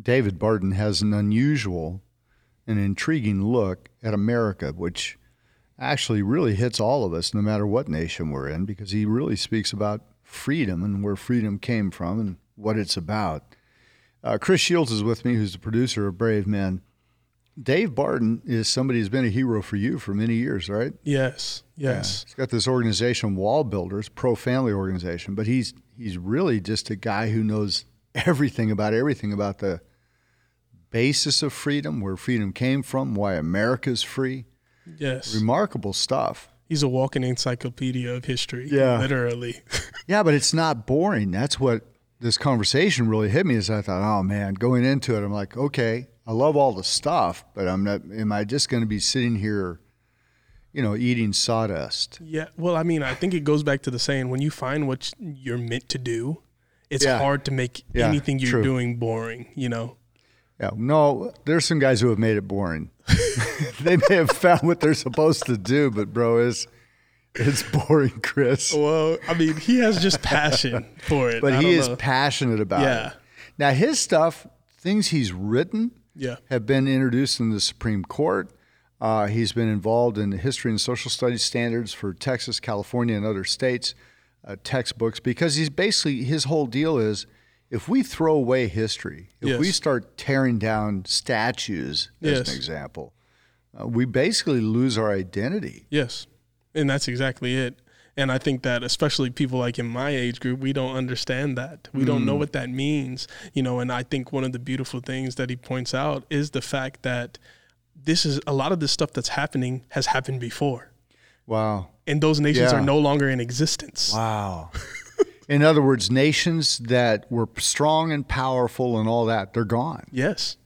David Barton has an unusual and intriguing look at America, which actually really hits all of us, no matter what nation we're in, because he really speaks about freedom and where freedom came from and what it's about. Uh, Chris Shields is with me, who's the producer of Brave Men. Dave Barton is somebody who's been a hero for you for many years, right? Yes, yes. Yeah. He's got this organization, Wall Builders, pro family organization, but he's he's really just a guy who knows everything about everything about the basis of freedom, where freedom came from, why America's free. Yes. Remarkable stuff. He's a walking encyclopedia of history. Yeah. Literally. yeah, but it's not boring. That's what this conversation really hit me is I thought, oh man, going into it, I'm like, okay, I love all the stuff, but I'm not am I just gonna be sitting here, you know, eating sawdust? Yeah. Well, I mean, I think it goes back to the saying when you find what you're meant to do, it's Yeah. hard to make Yeah, anything you're true. doing boring, you know? Yeah, no, there's some guys who have made it boring. they may have found what they're supposed to do, but bro, it's it's boring, Chris. Well, I mean, he has just passion for it. But I he is know. passionate about Yeah. it. Now his stuff, things he's written, Yeah. have been introduced in the Supreme Court. Uh, he's been involved in the history and social studies standards for Texas, California, and other states, uh, textbooks, because he's basically his whole deal is if we throw away history, if we start tearing down statues, as Yes. an example, uh, we basically lose our identity. Yes. And that's exactly it. And I think that especially people like in my age group, we don't understand that. We don't know Mm. what that means, you know, and I think one of the beautiful things that he points out is the fact that this is a lot of this stuff that's happening has happened before. Wow. And those nations Yeah. are no longer in existence. Wow. in other words, nations that were strong and powerful and all that, they're gone. Yes.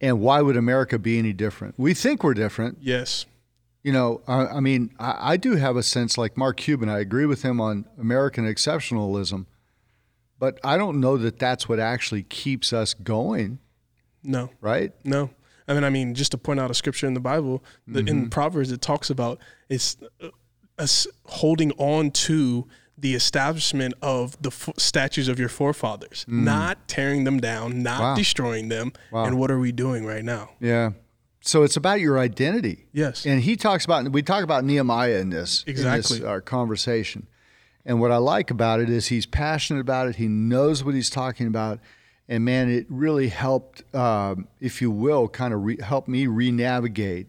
And why would America be any different? We think we're different. Yes. You know, I, I mean, I, I do have a sense like Mark Cuban, I agree with him on American exceptionalism, but I don't know that that's what actually keeps us going, No. right? No. I mean, I mean, just to point out a scripture in the Bible, the, Mm-hmm. in Proverbs, it talks about it's uh, us holding on to the establishment of the f- statues of your forefathers, not tearing them down, not Mm. Wow. destroying them. Wow. And what are we doing right now? Yeah. So it's about your identity. Yes. And he talks about, we talk about Nehemiah in this, Exactly. in this, our conversation. And what I like about it is he's passionate about it. He knows what he's talking about. And man, it really helped, um, if you will, kind of re- help me re navigate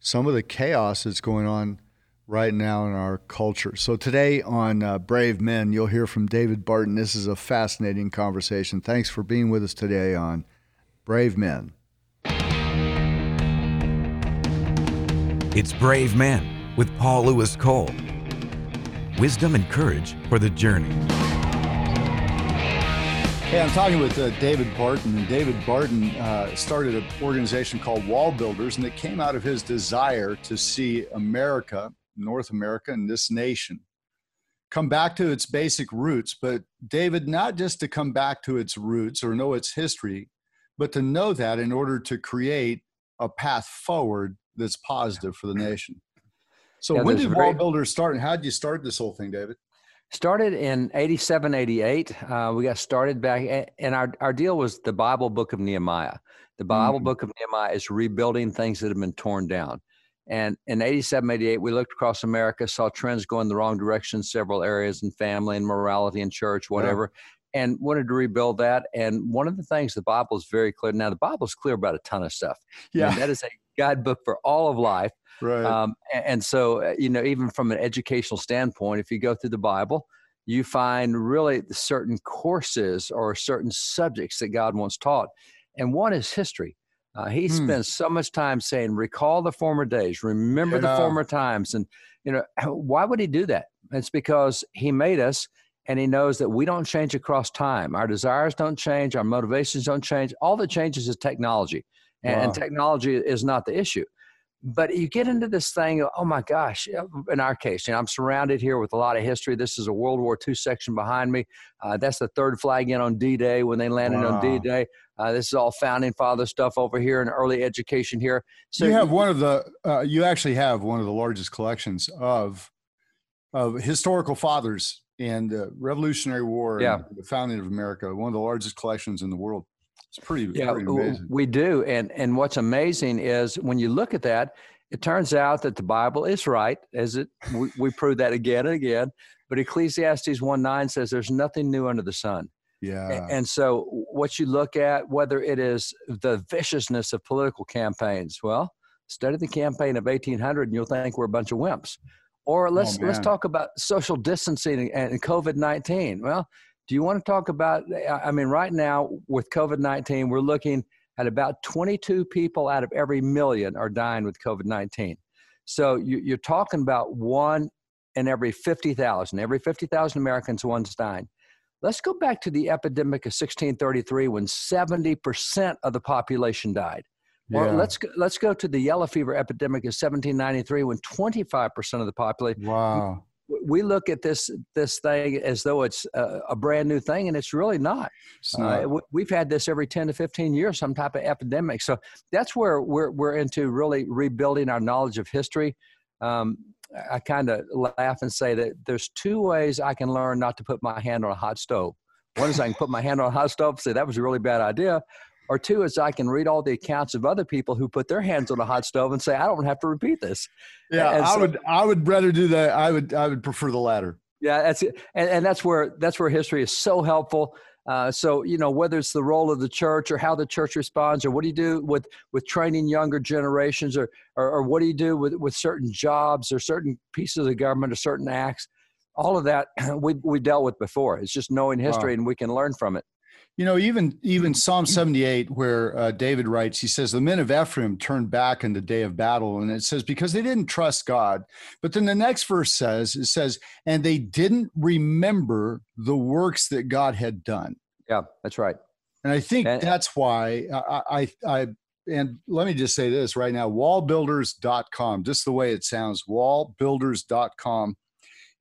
some of the chaos that's going on right now in our culture. So today on uh, Brave Men, you'll hear from David Barton. This is a fascinating conversation. Thanks for being with us today on Brave Men. It's Brave Men with Paul Louis Cole. Wisdom and courage for the journey. Hey, I'm talking with uh, David Barton, and David Barton uh, started an organization called Wall Builders, and it came out of his desire to see America, North America, and this nation come back to its basic roots. But, David, not just to come back to its roots or know its history, but to know that in order to create a path forward that's positive for the nation. So, Yeah, when did Wall Builders start, and how did you start this whole thing, David? Started in 87, 88. Uh, we got started back, and our, our deal was the Bible book of Nehemiah. The Bible Mhm. book of Nehemiah is rebuilding things that have been torn down. And in 87, 88, we looked across America, saw trends going the wrong direction in several areas in family and morality and church, whatever, and wanted to rebuild that. And one of the things the Bible is very clear. Now, the Bible's clear about a ton of stuff. I mean, that is a guidebook for all of life. right. Um, and, so, uh, you know, even from an educational standpoint, if you go through the Bible, you find really certain courses or certain subjects that God wants taught. And one is history. Uh, he Hmm. spends so much time saying, recall the former days, remember Yeah. the former times. And, you know, why would he do that? It's because he made us and he knows that we don't change across time. Our desires don't change, our motivations don't change. All that changes is technology. And, and technology is not the issue but you get into this thing of, oh my gosh in our case you know i'm surrounded here with a lot of history this is a world war ii section behind me uh, that's the third flag in on d-day when they landed Wow. on d-day uh, this is all founding father stuff over here and early education here so you have one of the uh, you actually have one of the largest collections of of historical fathers and the Revolutionary War Yeah. and the founding of America. One of the largest collections in the world. It's pretty, yeah, pretty amazing. we do. And and what's amazing is when you look at that, it turns out that the Bible is right, as it we, we prove that again and again. But Ecclesiastes 1 9 says there's nothing new under the sun. Yeah. And so, what you look at, whether it is the viciousness of political campaigns, well, study the campaign of 1800 and you'll think we're a bunch of wimps. Or let's Oh, let's talk about social distancing and COVID 19. Well, do you want to talk about? I mean, right now with COVID 19, we're looking at about 22 people out of every million are dying with COVID 19. So you, you're talking about one in every 50,000. Every 50,000 Americans, one's dying. Let's go back to the epidemic of 1633 when 70% of the population died. Or Yeah. let's go, let's go to the yellow fever epidemic of 1793 when 25% of the population. wow. We look at this this thing as though it's a, a brand new thing, and it's really not. It's Uh, not. w- we've had this every 10 to 15 years, some type of epidemic. So that's where we're, we're into really rebuilding our knowledge of history. Um, I kind of laugh and say that there's two ways I can learn not to put my hand on a hot stove. One is I can put my hand on a hot stove and say that was a really bad idea. Or two is I can read all the accounts of other people who put their hands on a hot stove and say, I don't have to repeat this. yeah, I would I would rather do that. I would I would prefer the latter. Yeah, that's it. And, and that's where that's where history is so helpful. Uh, so you know whether it's the role of the church or how the church responds, or what do you do with with training younger generations, or or, or what do you do with with certain jobs or certain pieces of the government or certain acts, all of that we we dealt with before. It's just knowing history and we can learn from it. You know, even even Psalm 78, where uh, David writes, he says, The men of Ephraim turned back in the day of battle. And it says, because they didn't trust God. But then the next verse says, it says, and they didn't remember the works that God had done. Yeah, that's right. And I think And- that's why I, I, I, and let me just say this right now wallbuilders.com, just the way it sounds, wallbuilders.com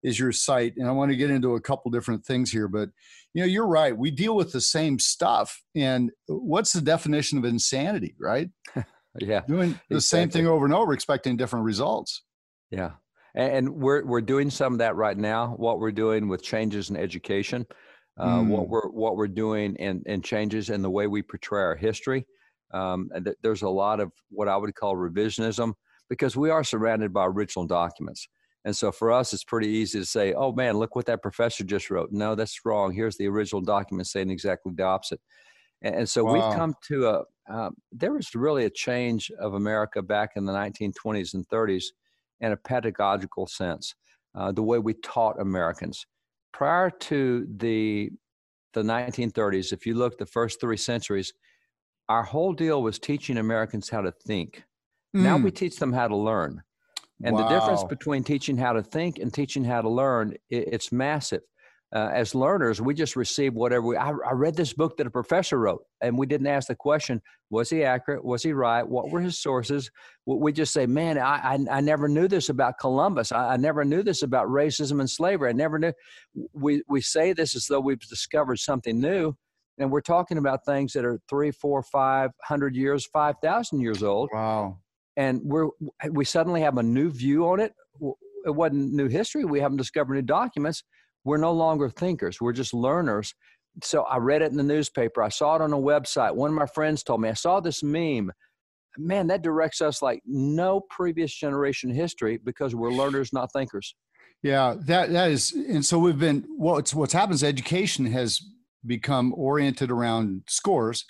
is your site. And I want to get into a couple different things here, but you know, you're right. We deal with the same stuff. And what's the definition of insanity, right? Yeah. Doing the same thing over and over, expecting different results. Yeah. And, we're, we're doing some of that right now, what we're doing with changes in education, uh, what Mm. we're, what we're doing and, and changes in the way we portray our history. Um, and th- there's a lot of what I would call revisionism because we are surrounded by original documents. And so for us, it's pretty easy to say, oh man, look what that professor just wrote. No, that's wrong. Here's the original document saying exactly the opposite. And, and so Wow. we've come to a, um, there was really a change of America back in the 1920s and 30s in a pedagogical sense, uh, the way we taught Americans. Prior to the, the 1930s, if you look the first three centuries, our whole deal was teaching Americans how to think. Now we Mm, teach them how to learn. And the difference between teaching how to think and teaching how to learn, i it's massive. Uh, as learners, we just receive whatever we. I, I read this book that a professor wrote, and we didn't ask the question: Was he accurate? Was he right? What were his sources? We we just say, "Man, I I, I never knew this about Columbus. I, I never knew this about racism and slavery. I never knew." We we say this as though we've discovered something new, and we're talking about things that are three, four, five hundred years, five thousand years old Wow. And we're we suddenly have a new view on it. It wasn't new history. We haven't discovered new documents. We're no longer thinkers. We're just learners. So I read it in the newspaper. I saw it on a website. One of my friends told me I saw this meme. Man, that directs us like no previous generation history because we're learners, not thinkers. Yeah, that that is, and so we've been. What's what's happened is education has become oriented around scores.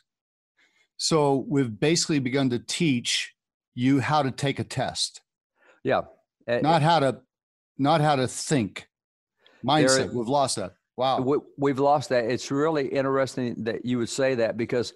So we've basically begun to teach you how to take a test, Yeah. Uh, not how to, not how to think. Mindset. We've lost that. Wow. we, we've lost that. It's really interesting that you would say that because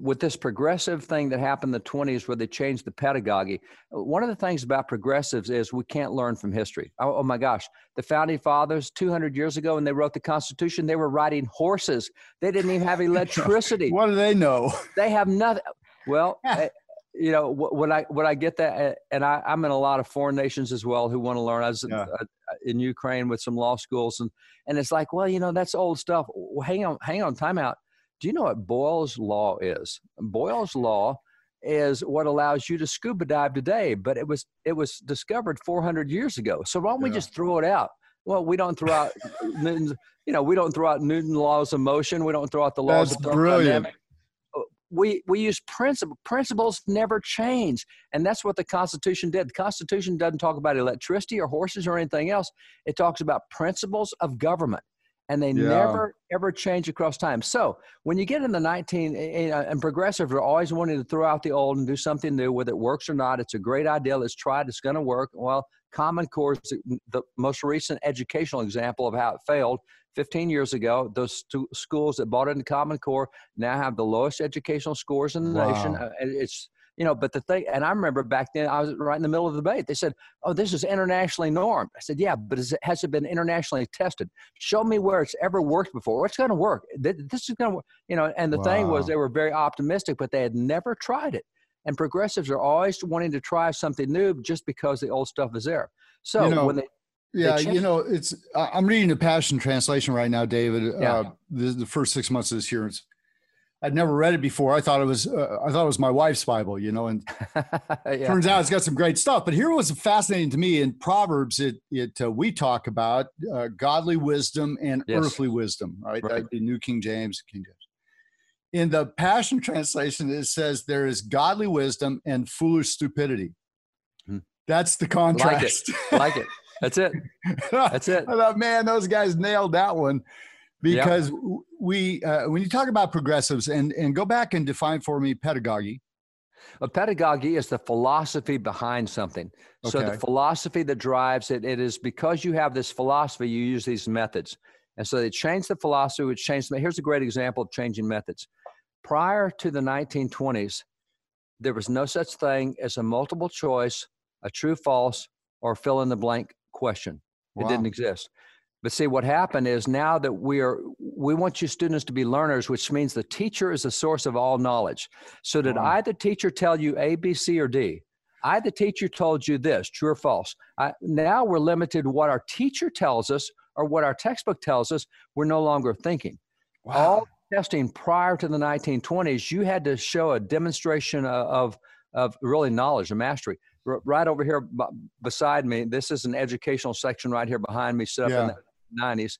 with this progressive thing that happened in the 20s where they changed the pedagogy, one of the things about progressives is we can't learn from history. Oh, oh my gosh, the founding fathers 200 years ago when they wrote the Constitution, they were riding horses. They didn't even have electricity. What do they know? they have nothing. Well, eh, you know, wh- when I when I get that, and I, I'm in a lot of foreign nations as well who want to learn. I was Yeah. uh, in Ukraine with some law schools, and and it's like, well, you know, that's old stuff. Well, hang on, hang on, time out. Do you know what Boyle's law is? Boyle's law is what allows you to scuba dive today, but it was it was discovered 400 years ago. So why don't we just throw it out? Well, we don't throw out Newton's, you know, we don't throw out Newton laws of motion. We don't throw out the laws That's of thermodynamics. We we use principle principles never change. And that's what the constitution did. The constitution doesn't talk about electricity or horses or anything else. It talks about principles of government and they yeah. never ever change across time. So when you get in the 19 eh, eh, uh, and progressives are always wanting to throw out the old and do something new whether it works or not it's a great idea let's try it it's going to work. Well common core is the most recent educational example of how it failed 15 years ago, those schools that bought into Common Core now have the lowest educational scores in the wow. nation. Uh, it's you know, but the thing, and I remember back then, I was right in the middle of the debate. They said, "Oh, this is internationally normed." I said, "Yeah, but it, has it been internationally tested? Show me where it's ever worked before. What's going to work? This is going to, you know." And the wow. thing was, they were very optimistic, but they had never tried it. And progressives are always wanting to try something new just because the old stuff is there. So you know, when they yeah, you know, it's I'm reading the Passion Translation right now, David. Yeah. Uh, the, the, first six months of this year, it's, I'd never read it before. I thought it was uh, I thought it was my wife's Bible, you know, and yeah. turns out it's got some great stuff. But here was fascinating to me in Proverbs. It it uh, we talk about uh, godly wisdom and yes. earthly wisdom, right? right. The New King James, King James. In the Passion Translation, it says there is godly wisdom and foolish stupidity. Hmm. That's the contrast. Like it. Like it. That's it. That's it. I thought, man, those guys nailed that one because yep. we, uh, when you talk about progressives and, and go back and define for me pedagogy. A pedagogy is the philosophy behind something. Okay. So the philosophy that drives it, it is because you have this philosophy, you use these methods. And so they changed the philosophy, which changed. Here's a great example of changing methods. Prior to the 1920s, there was no such thing as a multiple choice, a true false, or fill in the blank question. Wow. It didn't exist. But see, what happened is now that we are, we want you students to be learners, which means the teacher is the source of all knowledge. So did wow. I, the teacher, tell you A, B, C, or D? I, the teacher, told you this, true or false. I, now we're limited to what our teacher tells us or what our textbook tells us. We're no longer thinking. Wow. All testing prior to the 1920s, you had to show a demonstration of, of really knowledge and mastery right over here b- beside me. This is an educational section right here behind me, set up yeah. in the 90s.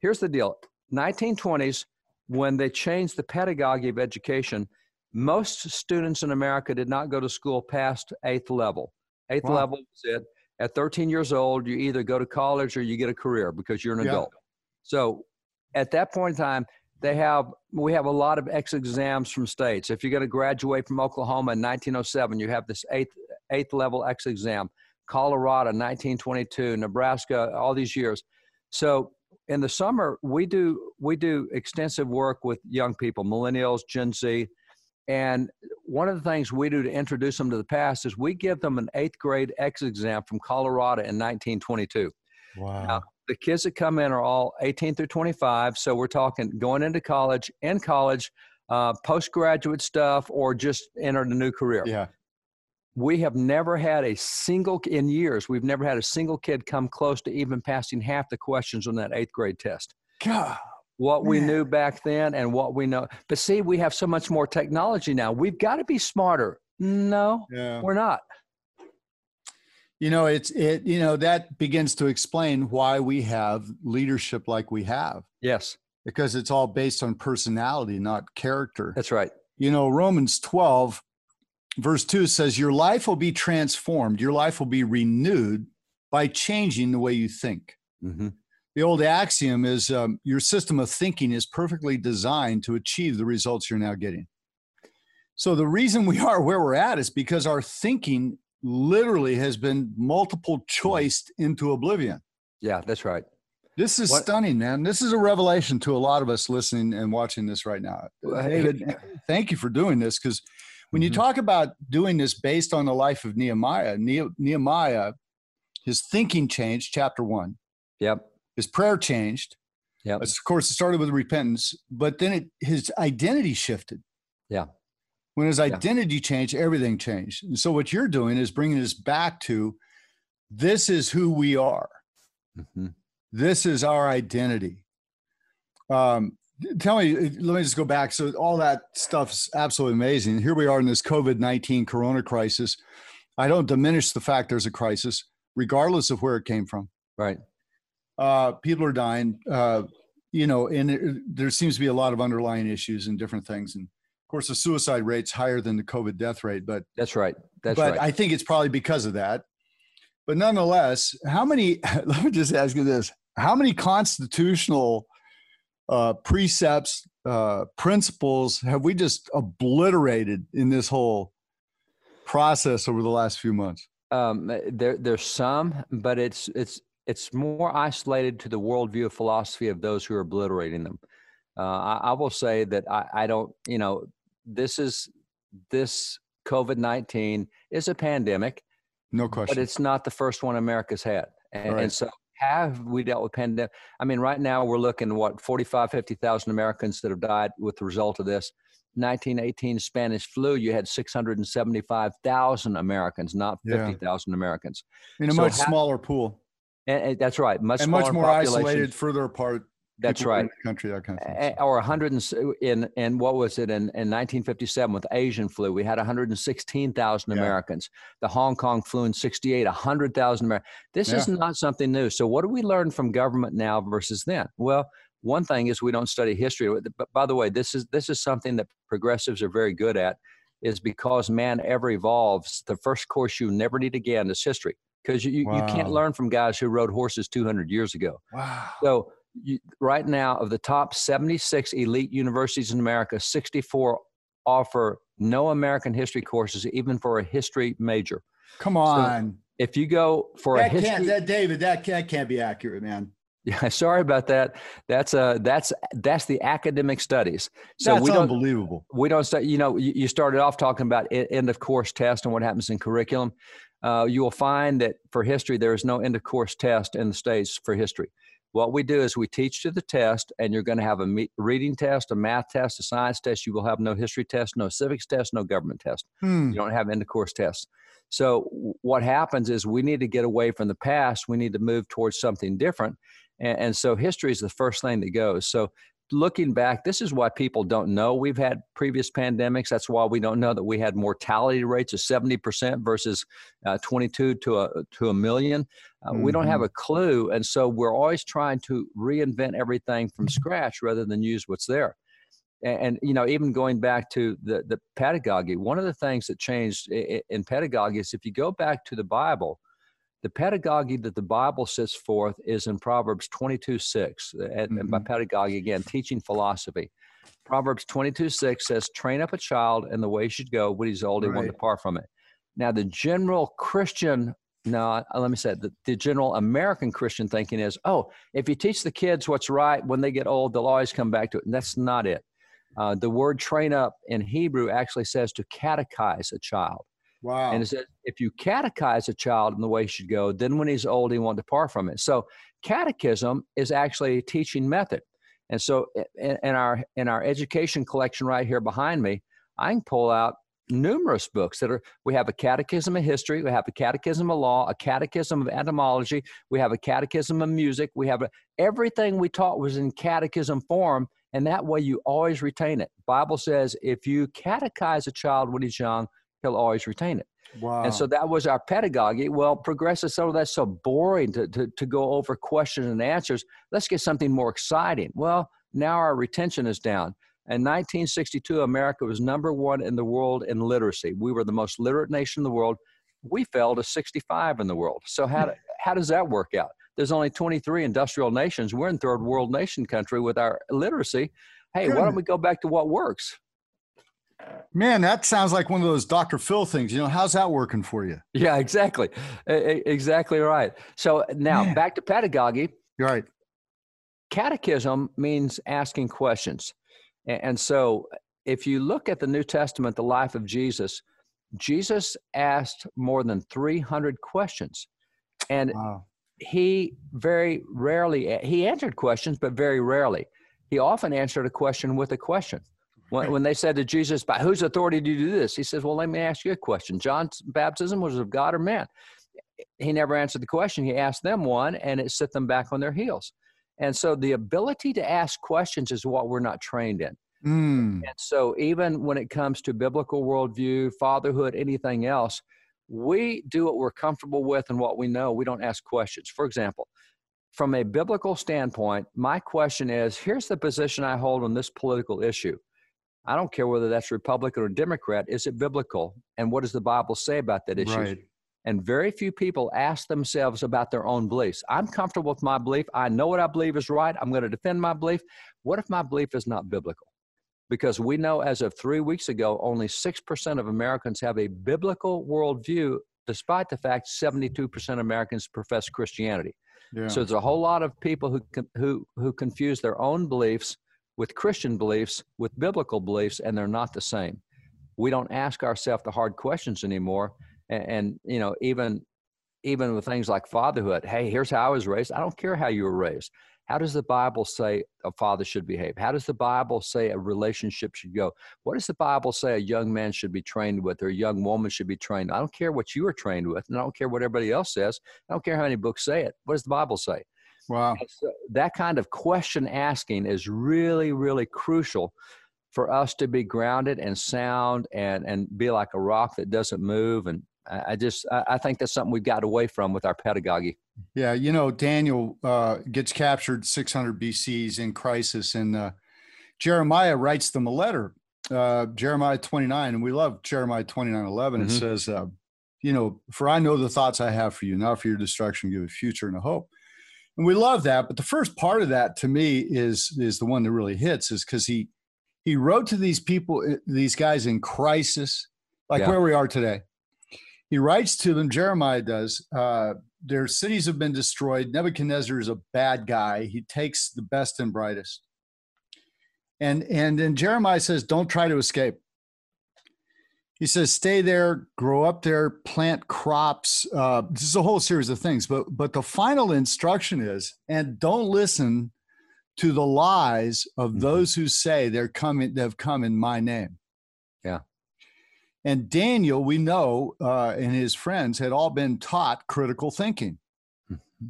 Here's the deal 1920s, when they changed the pedagogy of education, most students in America did not go to school past eighth level. Eighth wow. level was it. At 13 years old, you either go to college or you get a career because you're an yeah. adult. So at that point in time, they have we have a lot of ex exams from states. If you're going to graduate from Oklahoma in 1907, you have this eighth eighth level exit exam. Colorado 1922, Nebraska all these years. So in the summer we do we do extensive work with young people, millennials, Gen Z, and one of the things we do to introduce them to the past is we give them an eighth grade exit exam from Colorado in 1922. Wow. Now, the kids that come in are all 18 through 25. So we're talking going into college, in college, uh, postgraduate stuff, or just entered a new career. Yeah. We have never had a single, in years, we've never had a single kid come close to even passing half the questions on that eighth grade test. God. What man. we knew back then and what we know. But see, we have so much more technology now. We've got to be smarter. No, yeah. we're not you know it's it you know that begins to explain why we have leadership like we have yes because it's all based on personality not character that's right you know romans 12 verse 2 says your life will be transformed your life will be renewed by changing the way you think mm-hmm. the old axiom is um, your system of thinking is perfectly designed to achieve the results you're now getting so the reason we are where we're at is because our thinking literally has been multiple choiced into oblivion. Yeah, that's right. This is what? stunning, man. This is a revelation to a lot of us listening and watching this right now. David, thank you for doing this because when mm-hmm. you talk about doing this based on the life of Nehemiah, Nehemiah, his thinking changed, chapter one. Yep. His prayer changed. Yeah. Of course, it started with repentance, but then it, his identity shifted. Yeah. When his identity yeah. changed, everything changed. And so what you're doing is bringing us back to this is who we are. Mm-hmm. This is our identity. Um, tell me, let me just go back. So all that stuff's absolutely amazing. Here we are in this COVID-19 corona crisis. I don't diminish the fact there's a crisis, regardless of where it came from. Right. Uh, people are dying. Uh, you know, and it, there seems to be a lot of underlying issues and different things. And of course, the suicide rate's higher than the COVID death rate, but that's right. That's right. but right. I think it's probably because of that. But nonetheless, how many? Let me just ask you this: How many constitutional uh, precepts, uh, principles have we just obliterated in this whole process over the last few months? Um, there, there's some, but it's it's it's more isolated to the worldview of philosophy of those who are obliterating them. Uh, I, I, will say that I, I don't, you know, this is this COVID nineteen is a pandemic, no question, but it's not the first one America's had, and, right. and so have we dealt with pandemic? I mean, right now we're looking what 45, 50,000 Americans that have died with the result of this. 1918 Spanish flu, you had 675,000 Americans, not 50,000 yeah. Americans. In a so much smaller pool. And, and, that's right. Much and much more isolated, further apart. That's right. country, that kind of thing. Or 100 in in what was it in, in 1957 with Asian flu? We had 116,000 yeah. Americans. The Hong Kong flu in 68, 100,000 Americans. This yeah. is not something new. So what do we learn from government now versus then? Well, one thing is we don't study history. But by the way, this is this is something that progressives are very good at. Is because man ever evolves. The first course you never need again is history because you, wow. you can't learn from guys who rode horses 200 years ago. Wow. So right now, of the top 76 elite universities in America, 64 offer no American history courses, even for a history major. Come on. So if you go for that a history, can't, that David, that can't, that can't be accurate, man. Yeah, sorry about that. That's uh that's that's the academic studies. So that's we don't, unbelievable. We don't start. You know, you, you started off talking about end of course test and what happens in curriculum. Uh, you will find that for history there is no end of course test in the states for history. What we do is we teach to the test, and you're going to have a me- reading test, a math test, a science test. You will have no history test, no civics test, no government test. Hmm. You don't have end of course tests. So what happens is we need to get away from the past. We need to move towards something different. And, and so history is the first thing that goes. So looking back, this is why people don't know we've had previous pandemics. That's why we don't know that we had mortality rates of 70% versus uh, 22 to a, to a million. Uh, mm-hmm. We don't have mm-hmm. a clue. And so we're always trying to reinvent everything from scratch rather than use what's there. And, and you know, even going back to the, the pedagogy, one of the things that changed in, in pedagogy is if you go back to the Bible, the pedagogy that the Bible sets forth is in Proverbs 22 6. And, mm-hmm. by pedagogy, again, teaching philosophy. Proverbs 22 6 says, Train up a child in the way he should go when he's old, he right. won't depart from it. Now, the general Christian, no, let me say it, the, the general American Christian thinking is, oh, if you teach the kids what's right, when they get old, they'll always come back to it. And that's not it. Uh, the word train up in Hebrew actually says to catechize a child. Wow. And it says, if you catechize a child in the way he should go, then when he's old, he won't depart from it. So catechism is actually a teaching method. And so in, in our in our education collection right here behind me, I can pull out numerous books that are we have a catechism of history we have a catechism of law a catechism of etymology we have a catechism of music we have a, everything we taught was in catechism form and that way you always retain it bible says if you catechize a child when he's young he'll always retain it. Wow. And so that was our pedagogy. Well, progressive, of that's so boring to, to, to go over questions and answers. Let's get something more exciting. Well, now our retention is down. In 1962, America was number one in the world in literacy. We were the most literate nation in the world. We fell to 65 in the world. So how, do, how does that work out? There's only 23 industrial nations. We're in third world nation country with our literacy. Hey, Good. why don't we go back to what works? Man, that sounds like one of those Dr. Phil things. You know, how's that working for you? Yeah, exactly. Exactly right. So now Man. back to pedagogy. You're right. Catechism means asking questions. And so if you look at the New Testament, the life of Jesus, Jesus asked more than 300 questions. And wow. he very rarely, he answered questions, but very rarely. He often answered a question with a question. When, when they said to Jesus, by whose authority do you do this? He says, well, let me ask you a question. John's baptism was of God or man? He never answered the question. He asked them one, and it set them back on their heels. And so the ability to ask questions is what we're not trained in. Mm. And so even when it comes to biblical worldview, fatherhood, anything else, we do what we're comfortable with and what we know. We don't ask questions. For example, from a biblical standpoint, my question is here's the position I hold on this political issue. I don't care whether that's Republican or Democrat. Is it biblical? And what does the Bible say about that issue? Right. And very few people ask themselves about their own beliefs. I'm comfortable with my belief. I know what I believe is right. I'm going to defend my belief. What if my belief is not biblical? Because we know as of three weeks ago, only 6% of Americans have a biblical worldview, despite the fact 72% of Americans profess Christianity. Yeah. So there's a whole lot of people who, who, who confuse their own beliefs with Christian beliefs, with biblical beliefs, and they're not the same. We don't ask ourselves the hard questions anymore and, and you know even even with things like fatherhood hey here's how i was raised. I don't care how you were raised. How does the bible say a father should behave? How does the bible say a relationship should go? What does the bible say a young man should be trained with or a young woman should be trained? I don't care what you are trained with and i don't care what everybody else says. I don't care how many books say it. What does the bible say wow so that kind of question asking is really really crucial for us to be grounded and sound and and be like a rock that doesn't move and I just I think that's something we've got away from with our pedagogy. Yeah, you know, Daniel uh, gets captured 600 BC's in crisis, and uh, Jeremiah writes them a letter. Uh, Jeremiah 29, and we love Jeremiah 29, 11. Mm-hmm. It says, uh, you know, for I know the thoughts I have for you, not for your destruction, give a future and a hope. And we love that. But the first part of that to me is is the one that really hits, is because he he wrote to these people, eh, these guys in crisis, like yeah. where we are today he writes to them, Jeremiah does, uh, their cities have been destroyed. Nebuchadnezzar is a bad guy. He takes the best and brightest. And, and then Jeremiah says, don't try to escape. He says, stay there, grow up there, plant crops. Uh, this is a whole series of things. But, but the final instruction is, and don't listen to the lies of mm-hmm. those who say they're coming, they've come in my name. Yeah. And Daniel, we know, uh, and his friends had all been taught critical thinking mm-hmm.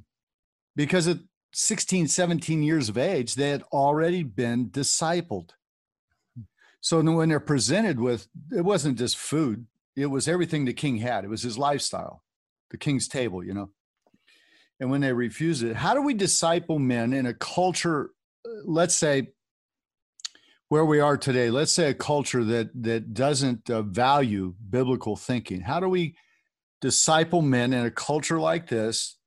because at 16, 17 years of age, they had already been discipled. So when they're presented with, it wasn't just food, it was everything the king had, it was his lifestyle, the king's table, you know. And when they refuse it, how do we disciple men in a culture, uh, let's say, where we are today let's say a culture that that doesn't uh, value biblical thinking. How do we disciple men in a culture like this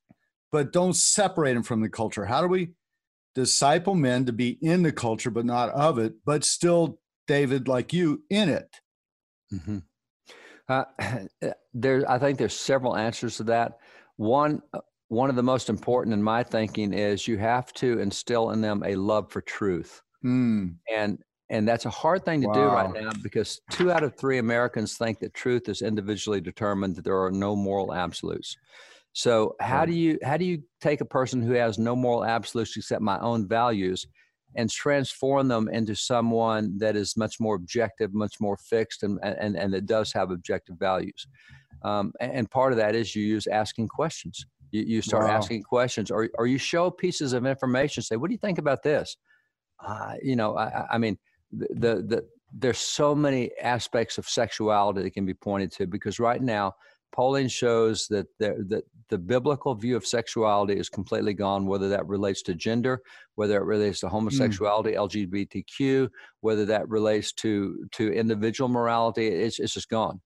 but don't separate them from the culture? How do we disciple men to be in the culture but not of it but still david like you in it mm-hmm. uh, there i think there's several answers to that one uh, one of the most important in my thinking is you have to instill in them a love for truth Mm. And and that's a hard thing to wow. do right now because two out of three Americans think that truth is individually determined, that there are no moral absolutes. So how do you how do you take a person who has no moral absolutes except my own values and transform them into someone that is much more objective, much more fixed, and and, and that does have objective values? Um, and part of that is you use asking questions. You, you start wow. asking questions, or or you show pieces of information. Say, what do you think about this? Uh, you know, I, I mean, the, the, there's so many aspects of sexuality that can be pointed to because right now polling shows that the, that the biblical view of sexuality is completely gone whether that relates to gender whether it relates to hmm. homosexuality mm. lgbtq whether that relates to to individual morality it's, it's just gone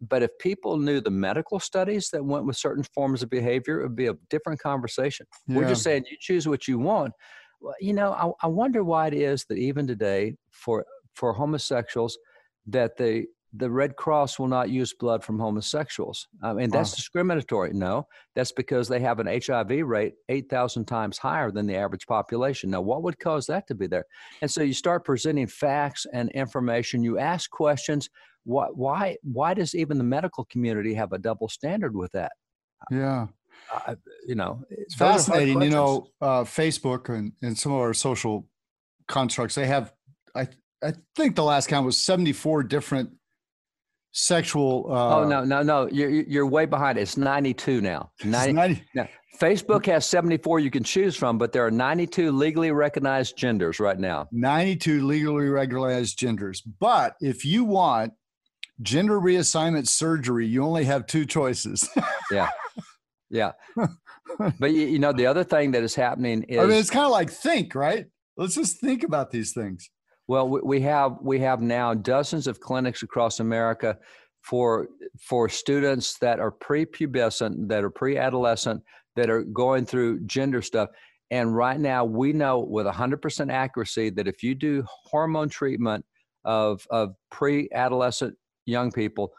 but if people knew the medical studies that went with certain forms of behavior it would be a different conversation yeah. we're just saying you choose what you want well, you know, I, I wonder why it is that even today, for for homosexuals, that the the Red Cross will not use blood from homosexuals. I mean, that's wow. discriminatory. No, that's because they have an HIV rate 8,000 times higher than the average population. Now, what would cause that to be there? And so you start presenting facts and information. You ask questions. Why, why, why does even the medical community have a double standard with that? Yeah uh, you know, it's fascinating. You know, uh, Facebook and, and some of our social constructs, they have, I, I think the last count was 74 different sexual. Uh, oh, no, no, no. You're, you're way behind. It's 92 now. 90, 90. Now, Facebook has 74 you can choose from, but there are 92 legally recognized genders right now. 92 legally recognized genders. But if you want gender reassignment surgery, you only have two choices. yeah. Yeah. but you, know, the other thing that is happening is I mean, it's kind of like think, right? Let's just think about these things. Well, we have we have now dozens of clinics across America for for students that are prepubescent, that are pre-adolescent, that are going through gender stuff. And right now, we know with 100% accuracy that if you do hormone treatment of of pre-adolescent young people,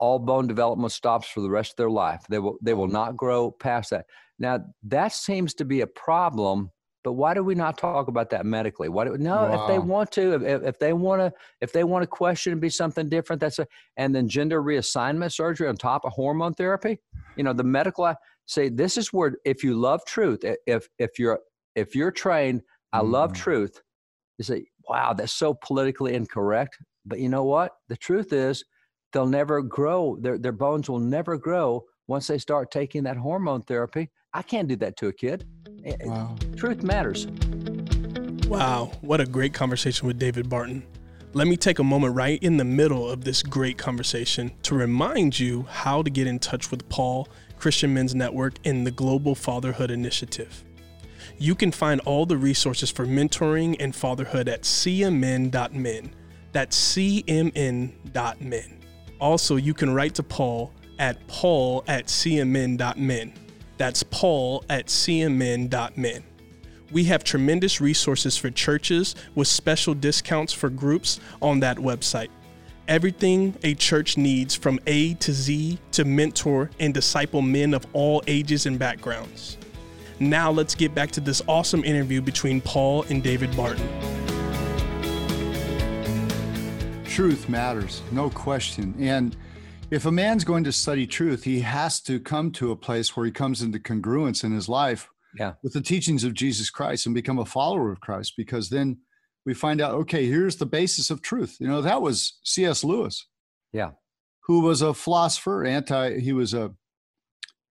all bone development stops for the rest of their life. They will they will not grow past that. Now that seems to be a problem but why do we not talk about that medically? Why do no? Wow. If they want to, if, if they want to, if they want to question and be something different, that's a. And then gender reassignment surgery on top of hormone therapy. You know, the medical say this is where if you love truth, if if you're if you're trained, I mm. love truth. You say, wow, that's so politically incorrect. But you know what? The truth is, they'll never grow. Their their bones will never grow once they start taking that hormone therapy. I can't do that to a kid. Wow. Truth matters. Wow, what a great conversation with David Barton. Let me take a moment right in the middle of this great conversation to remind you how to get in touch with Paul, Christian Men's Network, and the Global Fatherhood Initiative. You can find all the resources for mentoring and fatherhood at cmn.men. That's cmn.men. Also, you can write to Paul at paul at cmn.men. That's paul at cmn.men. We have tremendous resources for churches with special discounts for groups on that website. Everything a church needs from A to Z to mentor and disciple men of all ages and backgrounds. Now let's get back to this awesome interview between Paul and David Barton. Truth matters, no question. And if a man's going to study truth, he has to come to a place where he comes into congruence in his life yeah. with the teachings of Jesus Christ and become a follower of Christ, because then we find out, okay, here's the basis of truth. You know, that was C.S. Lewis. Yeah. Who was a philosopher, anti, he was a,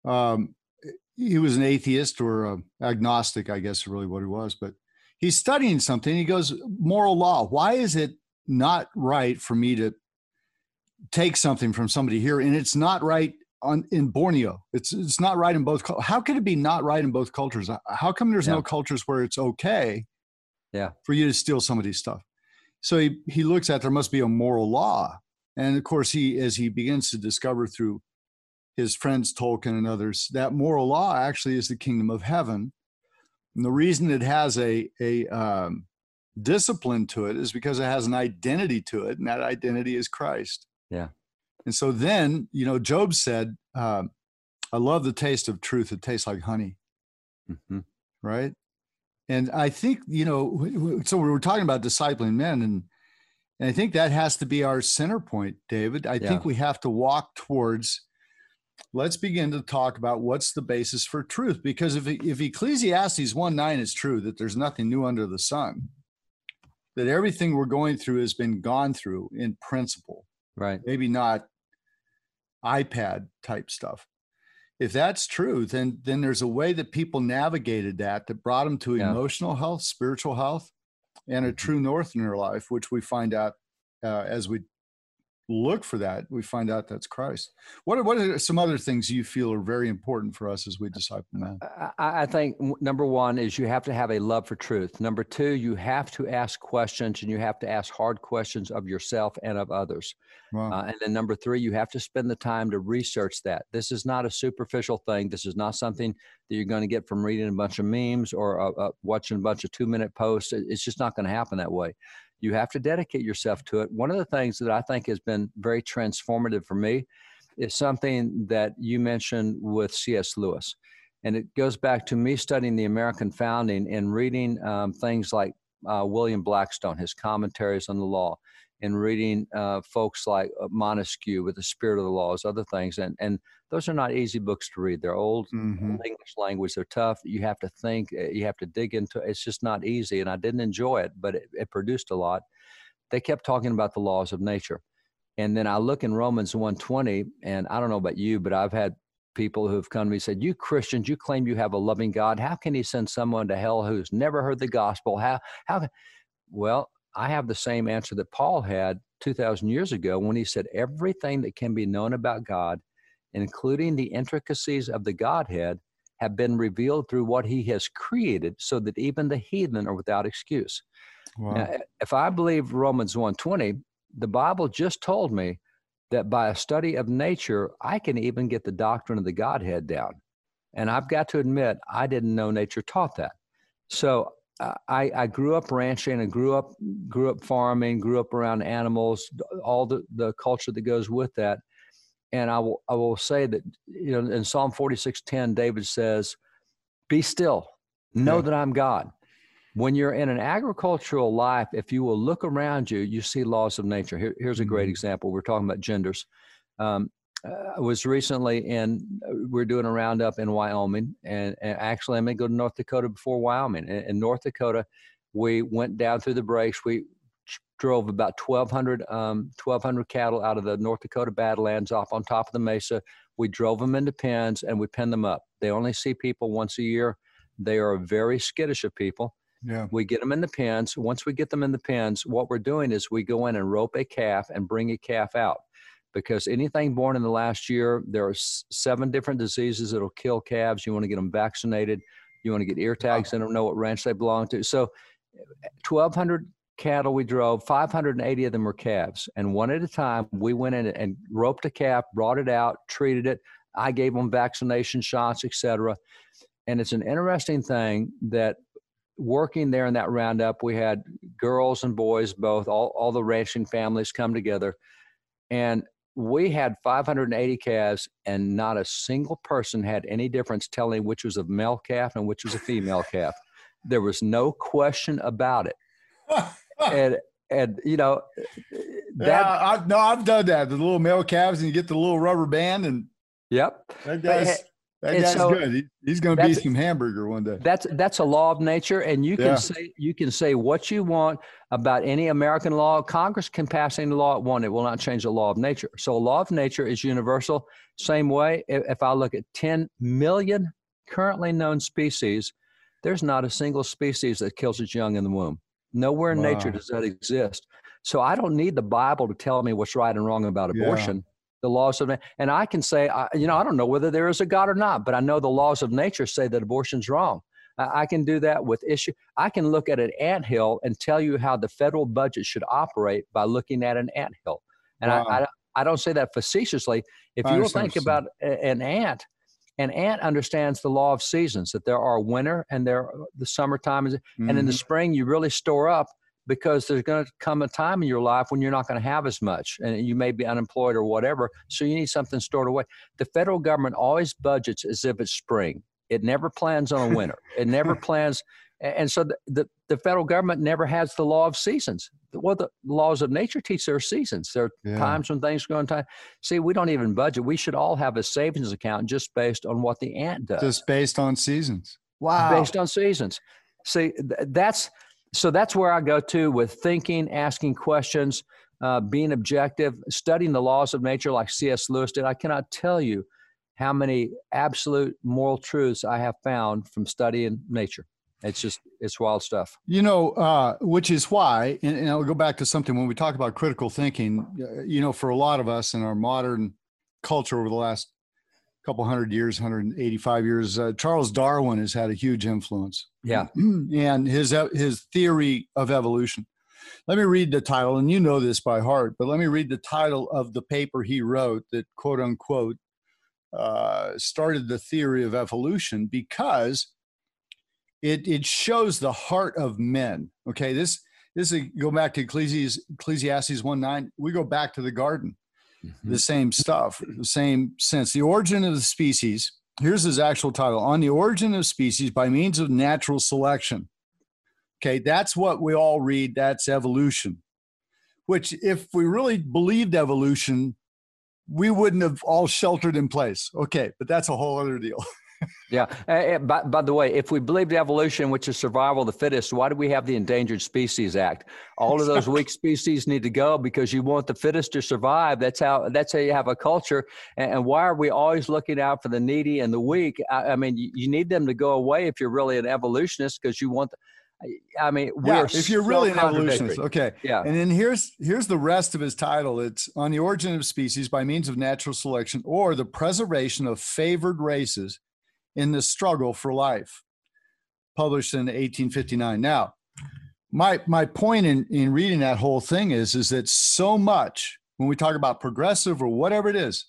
um, he was an atheist or a agnostic, I guess, really what he was, but he's studying something. He goes, moral law. Why is it not right for me to take something from somebody here and it's not right on in Borneo. It's it's not right in both. How could it be not right in both cultures? How come there's yeah. no cultures where it's okay? Yeah. For you to steal somebody's stuff. So he he looks at there must be a moral law, and of course he as he begins to discover through his friends Tolkien and others that moral law actually is the kingdom of heaven. And the reason it has a a um, discipline to it is because it has an identity to it, and that identity is Christ. Yeah. And so then, you know, Job said, um, I love the taste of truth. It tastes like honey. Mm-hmm. Right. And I think, you know, so we were talking about discipling men and, and I think that has to be our center point, David. I yeah. think we have to walk towards let's begin to talk about what's the basis for truth. Because if, if Ecclesiastes 1 9 is true, that there's nothing new under the sun, that everything we're going through has been gone through in principle, Right. Maybe not iPad type stuff. If that's true, then then there's a way that people navigated that that brought them to yeah. emotional health, spiritual health, and a mm-hmm. true north in their life, which we find out uh, as we look for that, we find out that's Christ. What are, what are some other things you feel are very important for us as we disciple men? I, I think number one is you have to have a love for truth. Number two, you have to ask questions and you have to ask hard questions of yourself and of others. Wow. Uh, and then number three, you have to spend the time to research that. This is not a superficial thing. This is not something that you're going to get from reading a bunch of memes or uh, uh, watching a bunch of two minute posts. It's just not going to happen that way you have to dedicate yourself to it. One of the things that I think has been very transformative for me is something that you mentioned with C.S. Lewis. And it goes back to me studying the American founding and reading um, things like uh, William Blackstone, his commentaries on the law, and reading uh, folks like uh, Montesquieu with the Spirit of the Laws, other things. And, and those are not easy books to read. They're old mm-hmm. English language. They're tough. You have to think. Eh, you have to dig into. It's just not easy. And I didn't enjoy it, but it, it produced a lot. They kept talking about the laws of nature, and then I look in Romans 1:20, and I don't know about you, but I've had people who've come to me and said, "You Christians, you claim you have a loving God. How can He send someone to hell who's never heard the gospel? How how?" Well, I have the same answer that Paul had 2,000 years ago when he said, Everything that can be known about God including the intricacies of the Godhead, have been revealed through what he has created so that even the heathen are without excuse. Wow. Now, if I believe Romans 1:20, the Bible just told me that by a study of nature, I can even get the doctrine of the Godhead down. And I've got to admit, I didn't know nature taught that. So I, I grew up ranching and grew up grew up farming, grew up around animals, all the, the culture that goes with that. And I will I will say that you know in Psalm 46:10, David says, Be still, know yeah. that I'm God. When you're in an agricultural life, if you will look around you, you see laws of nature. Here, here's a great mm-hmm. example. We're talking about genders. Um, uh, I was recently in, uh, we're doing a roundup in Wyoming, and, and actually, I may go to North Dakota before Wyoming. In, in, North Dakota, we went down through the breaks. We drove about 1,200, um, 1,200 cattle out of the North Dakota Badlands off on top of the mesa. We drove them into pens and we penned them up. They only see people once a year. They are very skittish of people. Yeah. We get them in the pens. Once we get them in the pens, what we're doing is we go in and rope a calf and bring a calf out. Because anything born in the last year, there are seven different diseases that'll kill calves. You want to get them vaccinated. You want to get ear tags in them, know what ranch they belong to. So, 1,200 cattle we drove, 580 of them were calves. And one at a time, we went in and roped a calf, brought it out, treated it. I gave them vaccination shots, etc. And it's an interesting thing that working there in that roundup, we had girls and boys both, all, all the ranching families come together. And we had 580 calves, and not a single person had any difference telling which was a male calf and which was a female calf. There was no question about it. and and you know that yeah, I, no, I've done that. The little male calves, and you get the little rubber band, and yep, that guy's that guy's so good. He, he's going to be some hamburger one day. That's that's a law of nature, and you can yeah. say you can say what you want about any American law. Congress can pass any law it wants; it will not change the law of nature. So, a law of nature is universal. Same way, if, if I look at 10 million currently known species, there's not a single species that kills its young in the womb. Nowhere in wow. nature does that exist. So, I don't need the Bible to tell me what's right and wrong about abortion. Yeah the laws of and i can say I, you know i don't know whether there is a god or not but i know the laws of nature say that abortion's wrong I, I can do that with issue i can look at an ant hill and tell you how the federal budget should operate by looking at an ant hill and wow. I, I, I, don't say that facetiously if you think about an ant an ant understands the law of seasons that there are winter and there the summertime is mm-hmm. and in the mm-hmm. spring you really store up because there's going to come a time in your life when you're not going to have as much and you may be unemployed or whatever. So you need something stored away. The federal government always budgets as if it's spring. It never plans on a winter. it never plans. And so the, the, the, federal government never has the law of seasons. Well, the laws of nature teach there are seasons. There are yeah. times when things go on time. See, we don't even budget. We should all have a savings account just based on what the ant does. Just based on seasons. Wow. Based on seasons. See, that's so that's where I go to with thinking, asking questions, uh, being objective, studying the laws of nature like C.S. Lewis did. I cannot tell you how many absolute moral truths I have found from studying nature. It's just it's wild stuff. You know, uh, which is why, and, and I'll go back to something when we talk about critical thinking. Uh, you know, for a lot of us in our modern culture over the last couple hundred years, 185 years. Uh, Charles Darwin has had a huge influence. Yeah, and his his theory of evolution. Let me read the title, and you know this by heart, but let me read the title of the paper he wrote that quote unquote uh, started the theory of evolution because it it shows the heart of men. Okay, this this is go back to Ecclesiastes, Ecclesiastes one nine. We go back to the garden mm-hmm. the same stuff, the same sense. The origin of the species. Here's his actual title On the Origin of Species by Means of Natural Selection. Okay, that's what we all read. That's evolution, which, if we really believed evolution, we wouldn't have all sheltered in place. Okay, but that's a whole other deal. yeah. Uh, by, by the way, if we believed evolution, which is survival of the fittest, why do we have the Endangered Species Act? All of those weak species need to go because you want the fittest to survive. That's how. That's how you have a culture. And, and why are we always looking out for the needy and the weak? I, I mean, you, you, need them to go away if you're really an evolutionist because you want. The, I mean, yeah, if you're so really an evolutionist, okay. Yeah. And then here's here's the rest of his title. It's on the origin of species by means of natural selection or the preservation of favored races in the struggle for life, published in 1859. Now, my my point in in reading that whole thing is is that so much when we talk about progressive or whatever it is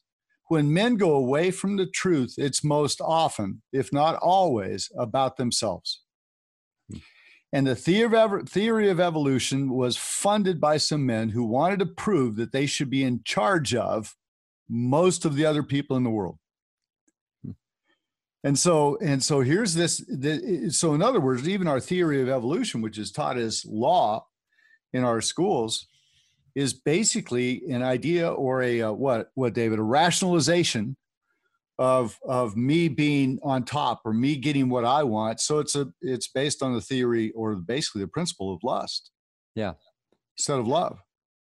when men go away from the truth it's most often if not always about themselves and the theory of evolution was funded by some men who wanted to prove that they should be in charge of most of the other people in the world and so and so here's this the, so in other words even our theory of evolution which is taught as law in our schools is basically an idea or a uh, what what david? A rationalization of of me being on top or me getting what i want. So it's a it's based on the theory or basically the principle of lust yeah. instead of love.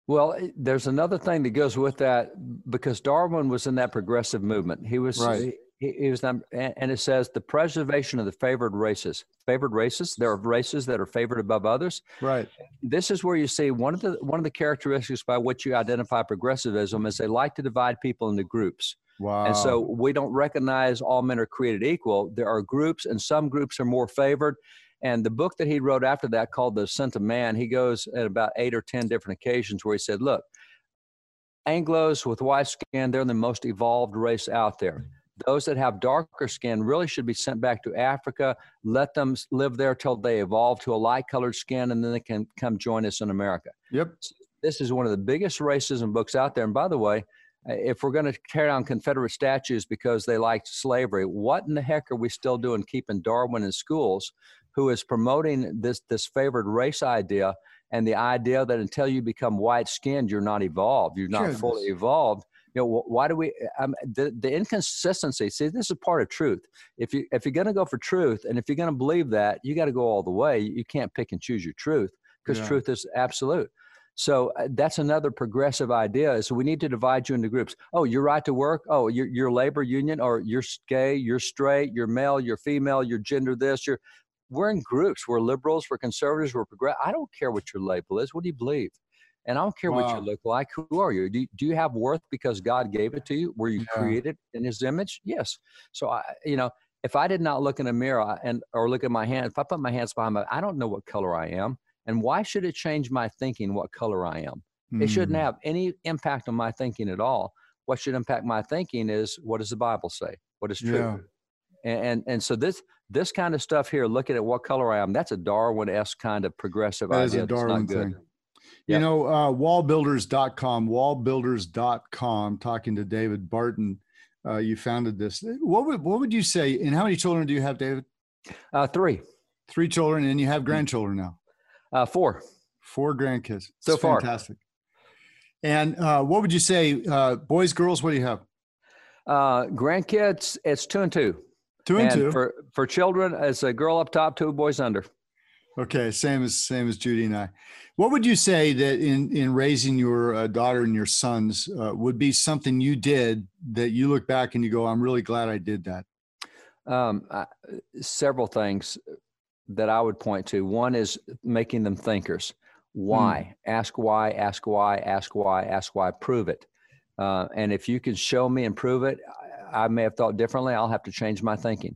Well, there's another thing that goes with that because Darwin was in that progressive movement. He was right he, he was and it says the preservation of the favored races. Favored races. There are races that are favored above others. Right. This is where you see one of the one of the characteristics by which you identify progressivism is they like to divide people into groups. Wow. And so we don't recognize all men are created equal. There are groups, and some groups are more favored. And the book that he wrote after that, called The Descent of Man, he goes at about eight or 10 different occasions where he said, Look, Anglos with white skin, they're the most evolved race out there. Those that have darker skin really should be sent back to Africa. Let them live there till they evolve to a light colored skin, and then they can come join us in America. Yep. This is one of the biggest racism books out there. And by the way, if we're going to tear down Confederate statues because they liked slavery, what in the heck are we still doing keeping Darwin in schools, who is promoting this this favored race idea and the idea that until you become white skinned, you're not evolved, you're not Goodness. fully evolved you know why do we um, the, the inconsistency see this is part of truth. If you if you're going to go for truth and if you're going to believe that you got to go all the way. You can't pick and choose your truth because yeah. truth is absolute. So uh, that's another progressive idea so we need to divide you into groups. Oh you're right to work. Oh you're, you're labor union or you're gay you're straight you're male you're female you're gender this you're we're in groups. We're liberals we're conservatives we're progressive i don't care what your label is. What do you believe and I don't care wow. what you look like. Who are you? Do, do you have worth because God gave it to you? Were you yeah. created in His image? Yes. So I, you know, if I did not look in a mirror and or look at my hand, if I put my hands behind my, I don't know what color I am, and why should it change my thinking what color I am? Mm. It shouldn't hmm. have any impact on my thinking at all. What should impact my thinking is what does the Bible say? What is true? Yeah. And, and, and so this this kind of stuff here, looking at what color I am, that's a Darwin esque kind of progressive that idea. Is a Darwin thing. You know, uh, wallbuilders.com, wallbuilders.com, talking to David Barton. Uh, you founded this. What would, what would you say? And how many children do you have, David? Uh, three. Three children, and you have grandchildren now? Uh, four. Four grandkids. So That's far. Fantastic. And uh, what would you say, uh, boys, girls, what do you have? Uh, grandkids, it's two and two. Two and, and two. For, for children, it's a girl up top, two boys under. Okay, same as same as Judy and I. What would you say that in in raising your uh, daughter and your sons uh, would be something you did that you look back and you go, "I'm really glad I did that." Um, I, several things that I would point to. One is making them thinkers. Why? Mm. Ask why. Ask why. Ask why. Ask why. Prove it. Uh, and if you can show me and prove it, I, I may have thought differently. I'll have to change my thinking.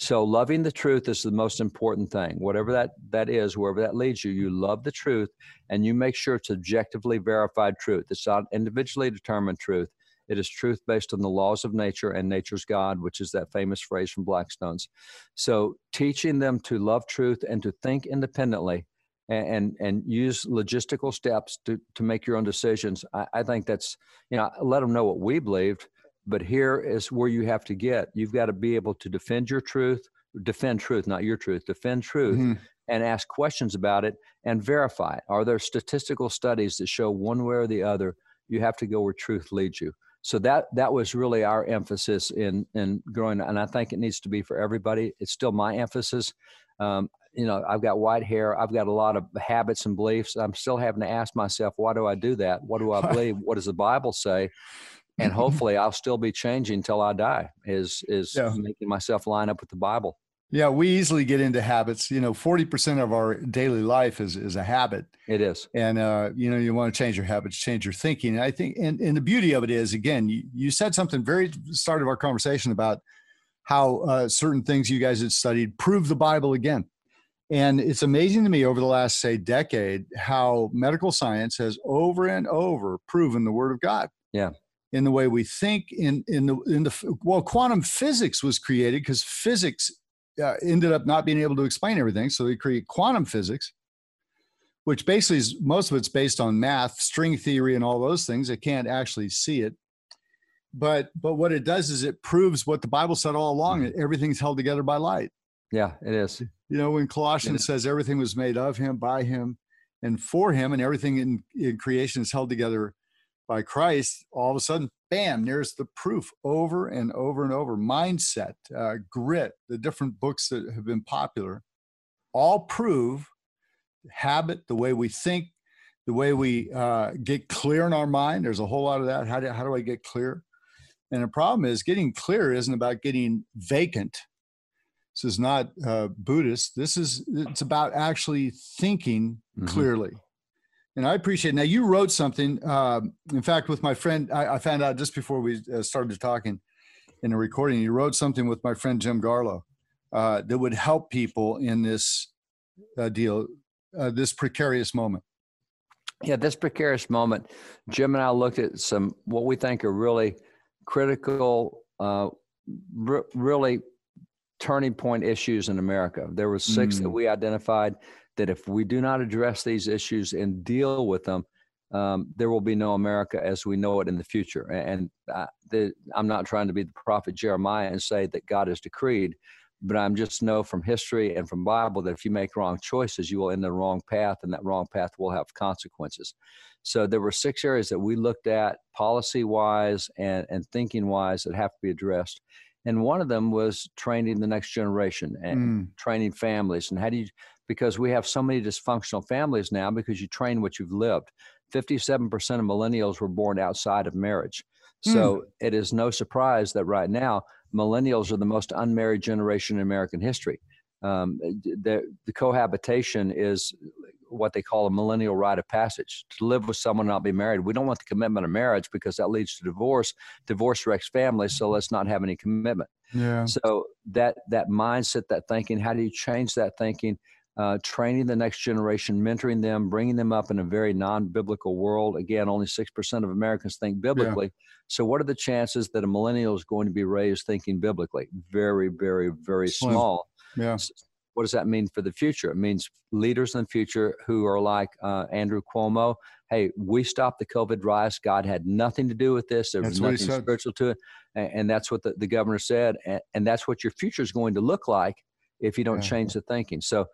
So loving the truth is the most important thing. Whatever that that is, wherever that leads you, you love the truth and you make sure it's objectively verified truth. It's not individually determined truth. It is truth based on the laws of nature and nature's God, which is that famous phrase from Blackstone's. So teaching them to love truth and to think independently and and, use logistical steps to to make your own decisions. I, I think that's you know let them know what we believed but here is where you have to get. You've got to be able to defend your truth, defend truth, not your truth, defend truth, mm-hmm. and ask questions about it and verify. it. Are there statistical studies that show one way or the other? You have to go where truth leads you. So that that was really our emphasis in in growing, and I think it needs to be for everybody. It's still my emphasis. Um, you know, I've got white hair. I've got a lot of habits and beliefs. I'm still having to ask myself, why do I do that? What do I believe? what does the Bible say? And hopefully I'll still be changing until I die. Is is yeah. making myself line up with the Bible. Yeah, we easily get into habits. You know, forty percent of our daily life is is a habit. It is, and uh, you know, you want to change your habits, change your thinking. And I think, and, and the beauty of it is, again, you, you said something very start of our conversation about how uh, certain things you guys had studied prove the Bible again. And it's amazing to me over the last, say, decade, how medical science has over and over proven the word of God. Yeah. In the way we think, in in the in the well, quantum physics was created because physics uh, ended up not being able to explain everything, so they create quantum physics, which basically is most of it's based on math, string theory, and all those things. They can't actually see it, but but what it does is it proves what the Bible said all along: that everything's held together by light. Yeah, it is. You know, when Colossians says everything was made of him, by him, and for him, and everything in, in creation is held together by Christ, all of a sudden, bam, there's the proof over and over and over. Mindset, uh, grit, the different books that have been popular, all prove habit, the way we think, the way we uh, get clear in our mind. There's a whole lot of that. How do, how do I get clear? And the problem is getting clear isn't about getting vacant this is not uh, Buddhist. This is it's about actually thinking mm-hmm. clearly. And I appreciate. It. Now you wrote something. Uh, in fact, with my friend, I, I found out just before we uh, started talking in a recording. You wrote something with my friend Jim Garlow uh, that would help people in this uh, deal, uh, this precarious moment. Yeah, this precarious moment. Jim and I looked at some what we think are really critical, r- really turning point issues in America. There were six mm. that we identified that if we do not address these issues and deal with them, um, there will be no America as we know it in the future. And the, I'm not trying to be the prophet Jeremiah and say that God has decreed, but I'm just know from history and from Bible that if you make wrong choices, you will end the wrong path, and that wrong path will have consequences. So there were six areas that we looked at policy wise and, and thinking wise that have to be addressed and one of them was training the next generation and mm. training families and how do you because we have so many dysfunctional families now because you train what you've lived. 57% of millennials were born outside of marriage. So mm. it is no surprise that right now millennials are the most unmarried generation in american history. Um, the, the cohabitation is what they call a millennial rite of passage. To live with someone not be married we don't want the commitment of marriage because that leads to divorce. Divorce wrecks families so let's not have any commitment. Yeah. So that that mindset that thinking how do you change that thinking uh, training the next generation mentoring them bringing them up in a very non-biblical world again only 6% of americans think biblically yeah. so what are the chances that a millennial is going to be raised thinking biblically very very very small yeah what does that mean for the future? It means leaders in the future who are like uh, Andrew Cuomo. Hey, we stopped the COVID rise. God had nothing to do with this. There was nothing spiritual to it. And, and that's what the, the, governor said. And, and, that's what your future is going to look like if you don't yeah. change the thinking. So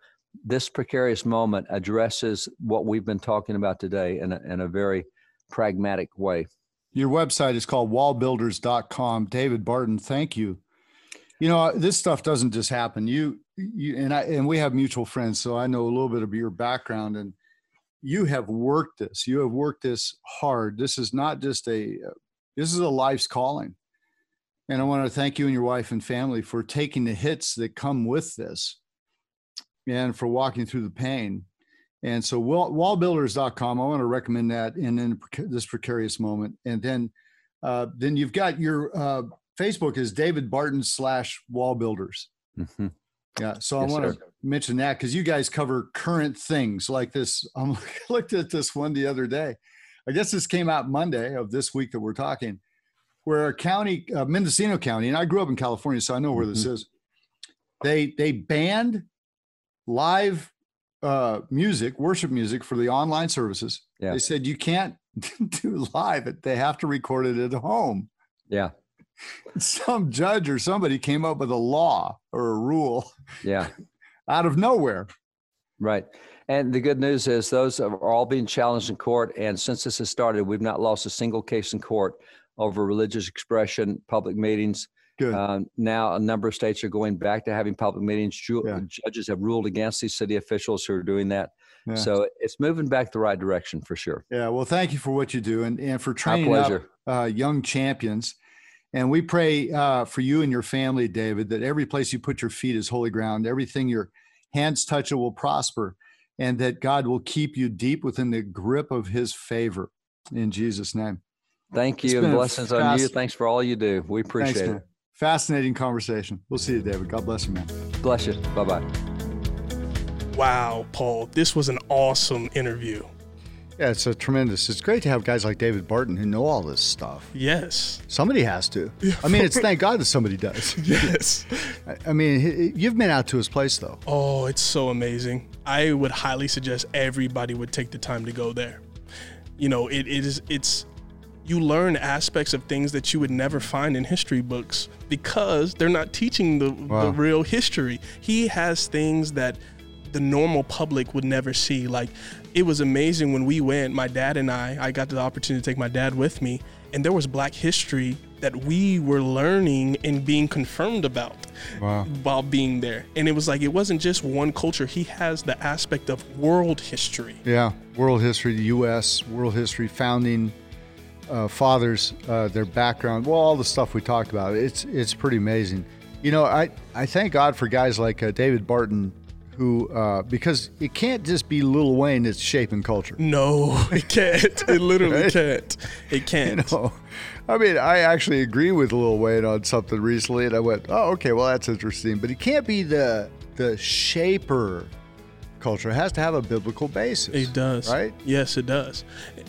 this precarious moment addresses what we've been talking about today in a, in a very pragmatic way. Your website is called wallbuilders.com. David Barton, thank you. You know this stuff doesn't just happen. You you and i and we have mutual friends so i know a little bit of your background and you have worked this. You have worked this hard. This is not just a this is a life's calling. And i want to thank you and your wife and family for taking the hits that come with this and for walking through the pain and so wall, wallbuilders.com i want to recommend that in, in this precarious moment and then uh, then you've got your uh, Facebook is David Barton slash wallbuilders. Mm-hmm. Yeah, so yes, I want to mention that because you guys cover current things like this. I looked at this one the other day. I guess this came out Monday of this week that we're talking, where a county, uh, Mendocino County, and I grew up in California, so I know where mm-hmm. this is. They they banned live uh, music, worship music for the online services. Yeah. They said you can't do live; they have to record it at home. Yeah some judge or somebody came up with a law or a rule. Yeah. out of nowhere. Right. And the good news is those are all being challenged in court. And since this has started, we've not lost a single case in court over religious expression, public meetings. Good. Um, now, a number of states are going back to having public meetings. Ju- yeah. Judges have ruled against these city officials who are doing that. Yeah. So it's moving back the right direction for sure. Yeah. Well, thank you for what you do and, and for training up uh, young champions. And we pray uh, for you and your family, David, that every place you put your feet is holy ground. Everything your hands touch it will prosper, and that God will keep you deep within the grip of his favor. In Jesus' name. Thank you and blessings on you. Thanks for all you do. We appreciate Thanks, it. Fascinating conversation. We'll see you, David. God bless you, man. Bless you. Bye bye. Wow, Paul, this was an awesome interview. Yeah, it's a tremendous. It's great to have guys like David Barton who know all this stuff. Yes. Somebody has to. I mean, it's thank God that somebody does. Yes. I- I mean, you've been out to his place though. Oh, it's so amazing. I would highly suggest everybody would take the time to go there. You know, it, it is it's you learn aspects of things that you would never find in history books because they're not teaching the, the real history. He has things that the normal public would never see. Like it was amazing when we went, my dad and I, I got the opportunity to take my dad with me, and there was black history that we were learning and being confirmed about Wow. while being there. And it was like it wasn't just one culture. He has the aspect of world history. Yeah, world history, the U.S., world history, founding uh, fathers, uh, their background, well, all the stuff we talked about. It's it's pretty amazing. You know, I I thank God for guys like uh, David Barton, who uh, because it can't just be Lil Wayne that's shaping culture. No, it can't. It literally Right? can't. It can't. No, I mean, I actually agree with Lil Wayne on something recently, and I went, "Oh, okay, well, that's interesting." But he can't be the the shaper culture. It has to have a biblical basis. It does. right? Yes, it does.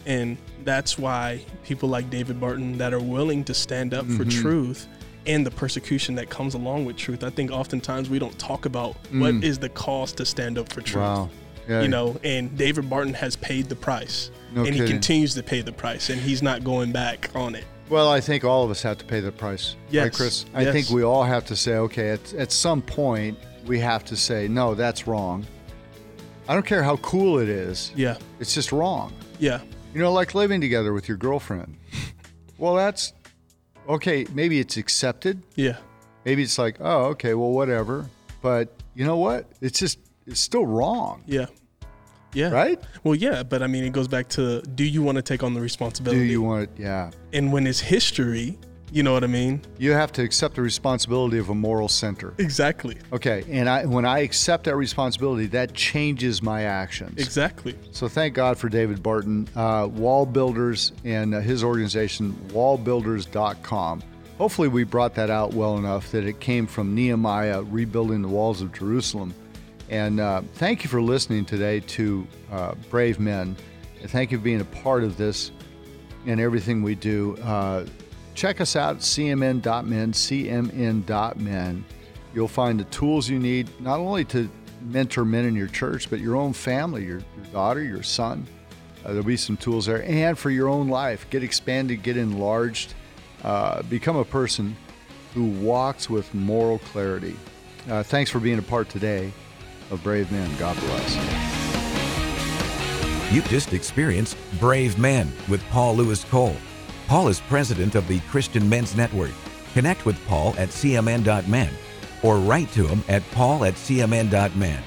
And that's why people like David Barton that are willing to stand up for Mm-hmm. truth and the persecution that comes along with truth. I think oftentimes we don't talk about what is the cost to stand up for truth. Mm. Wow. Yeah. You know, and David Barton has paid the price. No and he continues to pay the price and he's not going back on it. Well, I think all of us have to pay the price. Right, Yes, Chris? I yes. think we all have to say, okay, at, at some point, we have to say, no, that's wrong. I don't care how cool it is, Yeah. it's just wrong. Yeah. You know, like living together with your girlfriend. well, that's okay. Maybe it's accepted. Yeah. Maybe it's like, oh, okay, well, whatever. But you know what? It's just, it's still wrong, Yeah. Yeah. right? Well, yeah, but I mean, it goes back to do you want to take on the responsibility? Do you want? Yeah. and when it's history, you know what I mean? You have to accept the responsibility of a moral center. Exactly. Okay, and I when I accept that responsibility, that changes my actions. Exactly. So thank God for David Barton, uh, Wall Builders, and uh, his organization, wallbuilders.com. Hopefully, we brought that out well enough that it came from Nehemiah rebuilding the walls of Jerusalem. And uh, thank you for listening today to uh, Brave Men. And thank you for being a part of this and everything we do. Uh, check us out at cmn.men, cmn.men. You'll find the tools you need not only to mentor men in your church, but your own family, your, your daughter, your son. Uh, there'll be some tools there. And for your own life, get expanded, get enlarged, uh, become a person who walks with moral clarity. Uh, thanks for being a part today of Brave Men. God bless. You just experienced Brave Men with Paul Louis Cole. Paul is president of the Christian Men's Network. Connect with Paul at cmn.men or write to him at paul at cmn.men.